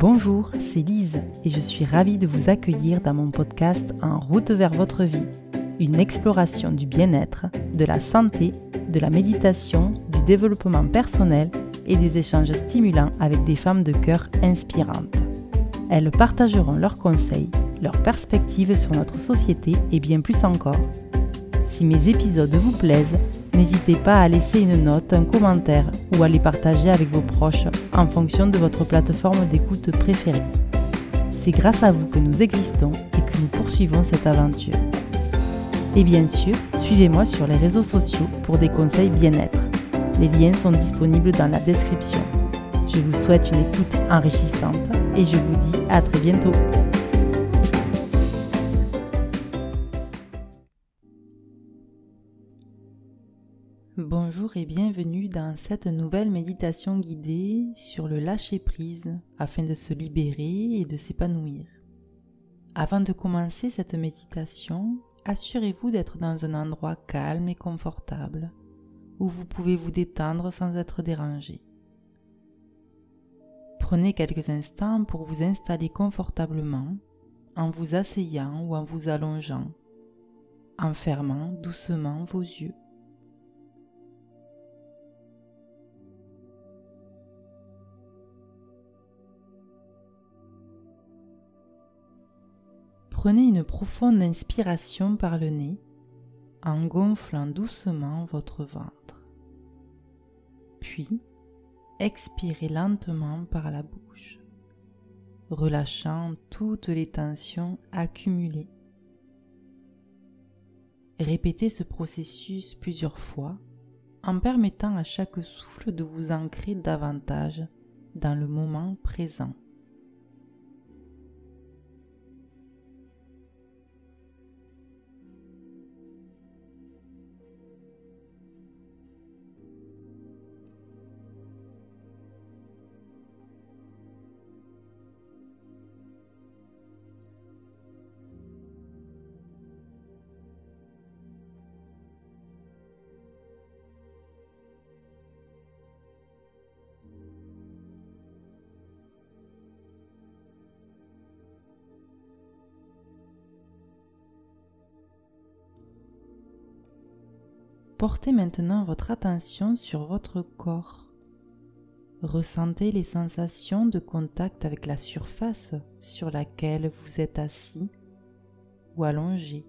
Bonjour, c'est Lise et je suis ravie de vous accueillir dans mon podcast En route vers votre vie, une exploration du bien-être, de la santé, de la méditation, du développement personnel et des échanges stimulants avec des femmes de cœur inspirantes. Elles partageront leurs conseils, leurs perspectives sur notre société et bien plus encore. Si mes épisodes vous plaisent, n'hésitez pas à laisser une note, un commentaire ou à les partager avec vos proches en fonction de votre plateforme d'écoute préférée. C'est grâce à vous que nous existons et que nous poursuivons cette aventure. Et bien sûr, suivez-moi sur les réseaux sociaux pour des conseils bien-être. Les liens sont disponibles dans la description. Je vous souhaite une écoute enrichissante et je vous dis à très bientôt. Bonjour et bienvenue dans cette nouvelle méditation guidée sur le lâcher-prise afin de se libérer et de s'épanouir. Avant de commencer cette méditation, assurez-vous d'être dans un endroit calme et confortable où vous pouvez vous détendre sans être dérangé. Prenez quelques instants pour vous installer confortablement en vous asseyant ou en vous allongeant, en fermant doucement vos yeux. Prenez une profonde inspiration par le nez en gonflant doucement votre ventre. Puis, expirez lentement par la bouche, relâchant toutes les tensions accumulées. Répétez ce processus plusieurs fois en permettant à chaque souffle de vous ancrer davantage dans le moment présent. Portez maintenant votre attention sur votre corps. Ressentez les sensations de contact avec la surface sur laquelle vous êtes assis ou allongé.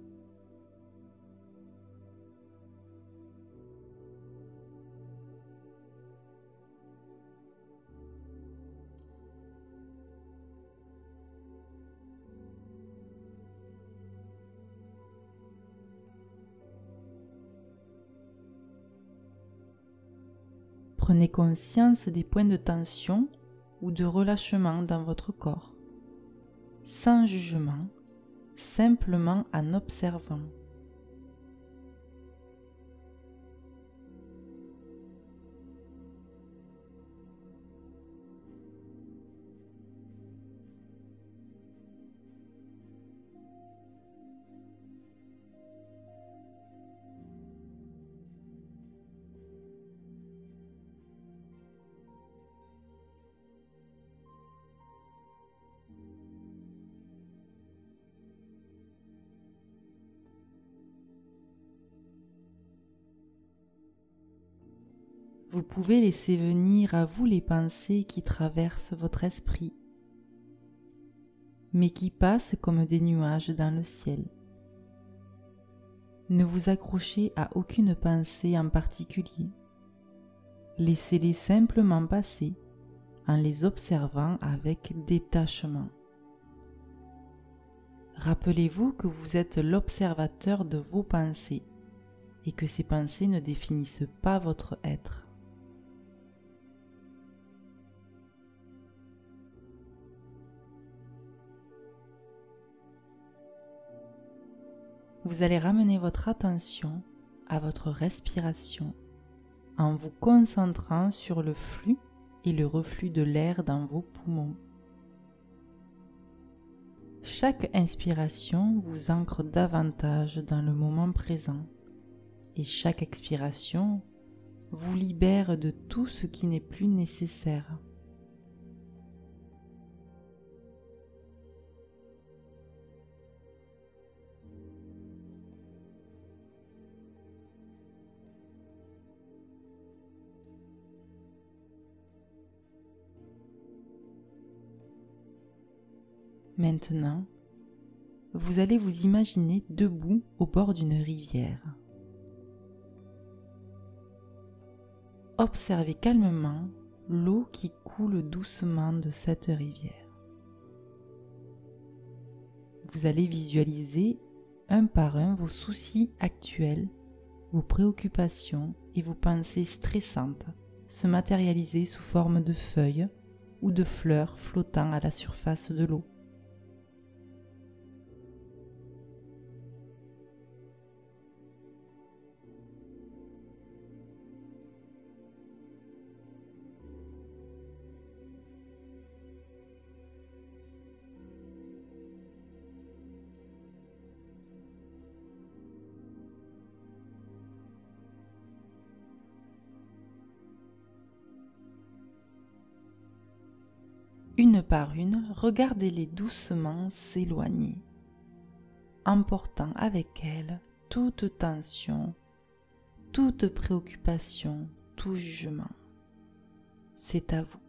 Prenez conscience des points de tension ou de relâchement dans votre corps, sans jugement, simplement en observant. Vous pouvez laisser venir à vous les pensées qui traversent votre esprit, mais qui passent comme des nuages dans le ciel. Ne vous accrochez à aucune pensée en particulier. Laissez-les simplement passer en les observant avec détachement. Rappelez-vous que vous êtes l'observateur de vos pensées et que ces pensées ne définissent pas votre être. Vous allez ramener votre attention à votre respiration en vous concentrant sur le flux et le reflux de l'air dans vos poumons. Chaque inspiration vous ancre davantage dans le moment présent et chaque expiration vous libère de tout ce qui n'est plus nécessaire. Maintenant, vous allez vous imaginer debout au bord d'une rivière. Observez calmement l'eau qui coule doucement de cette rivière. Vous allez visualiser un par un vos soucis actuels, vos préoccupations et vos pensées stressantes se matérialiser sous forme de feuilles ou de fleurs flottant à la surface de l'eau. Une par une, regardez-les doucement s'éloigner, emportant avec elles toute tension, toute préoccupation, tout jugement. C'est à vous.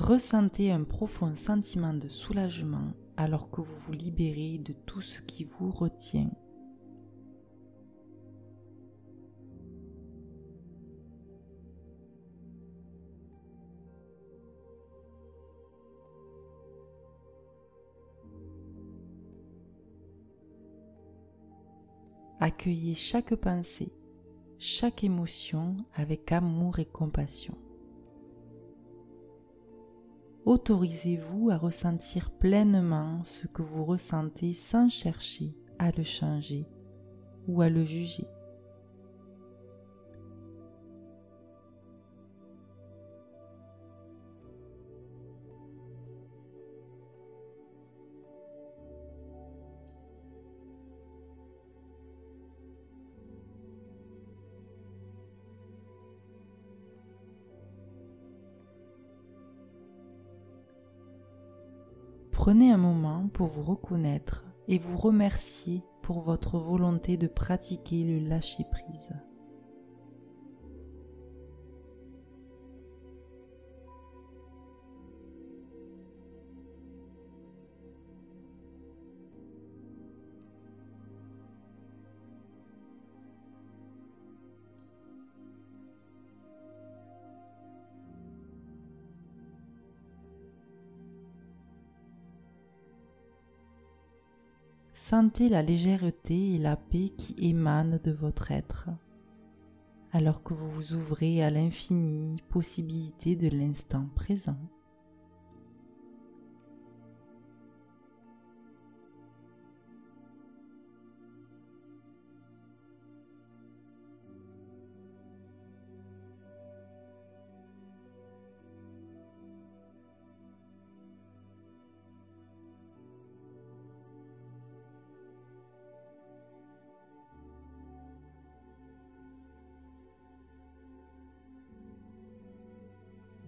Ressentez un profond sentiment de soulagement alors que vous vous libérez de tout ce qui vous retient. Accueillez chaque pensée, chaque émotion avec amour et compassion. Autorisez-vous à ressentir pleinement ce que vous ressentez sans chercher à le changer ou à le juger. Prenez un moment pour vous reconnaître et vous remercier pour votre volonté de pratiquer le lâcher-prise. Sentez la légèreté et la paix qui émanent de votre être, alors que vous vous ouvrez à l'infinie possibilité de l'instant présent.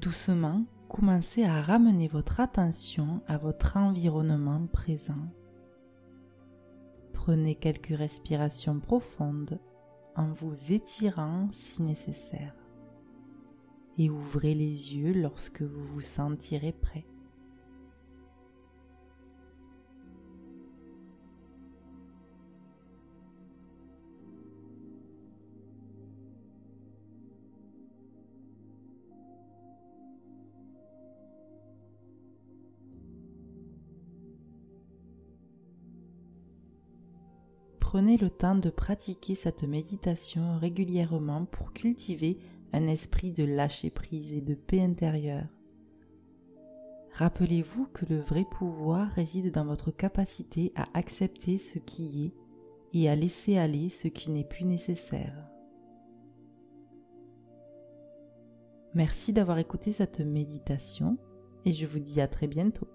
Doucement, commencez à ramener votre attention à votre environnement présent. Prenez quelques respirations profondes en vous étirant si nécessaire et ouvrez les yeux lorsque vous vous sentirez prêt. Prenez le temps de pratiquer cette méditation régulièrement pour cultiver un esprit de lâcher prise et de paix intérieure. Rappelez-vous que le vrai pouvoir réside dans votre capacité à accepter ce qui est et à laisser aller ce qui n'est plus nécessaire. Merci d'avoir écouté cette méditation et je vous dis à très bientôt.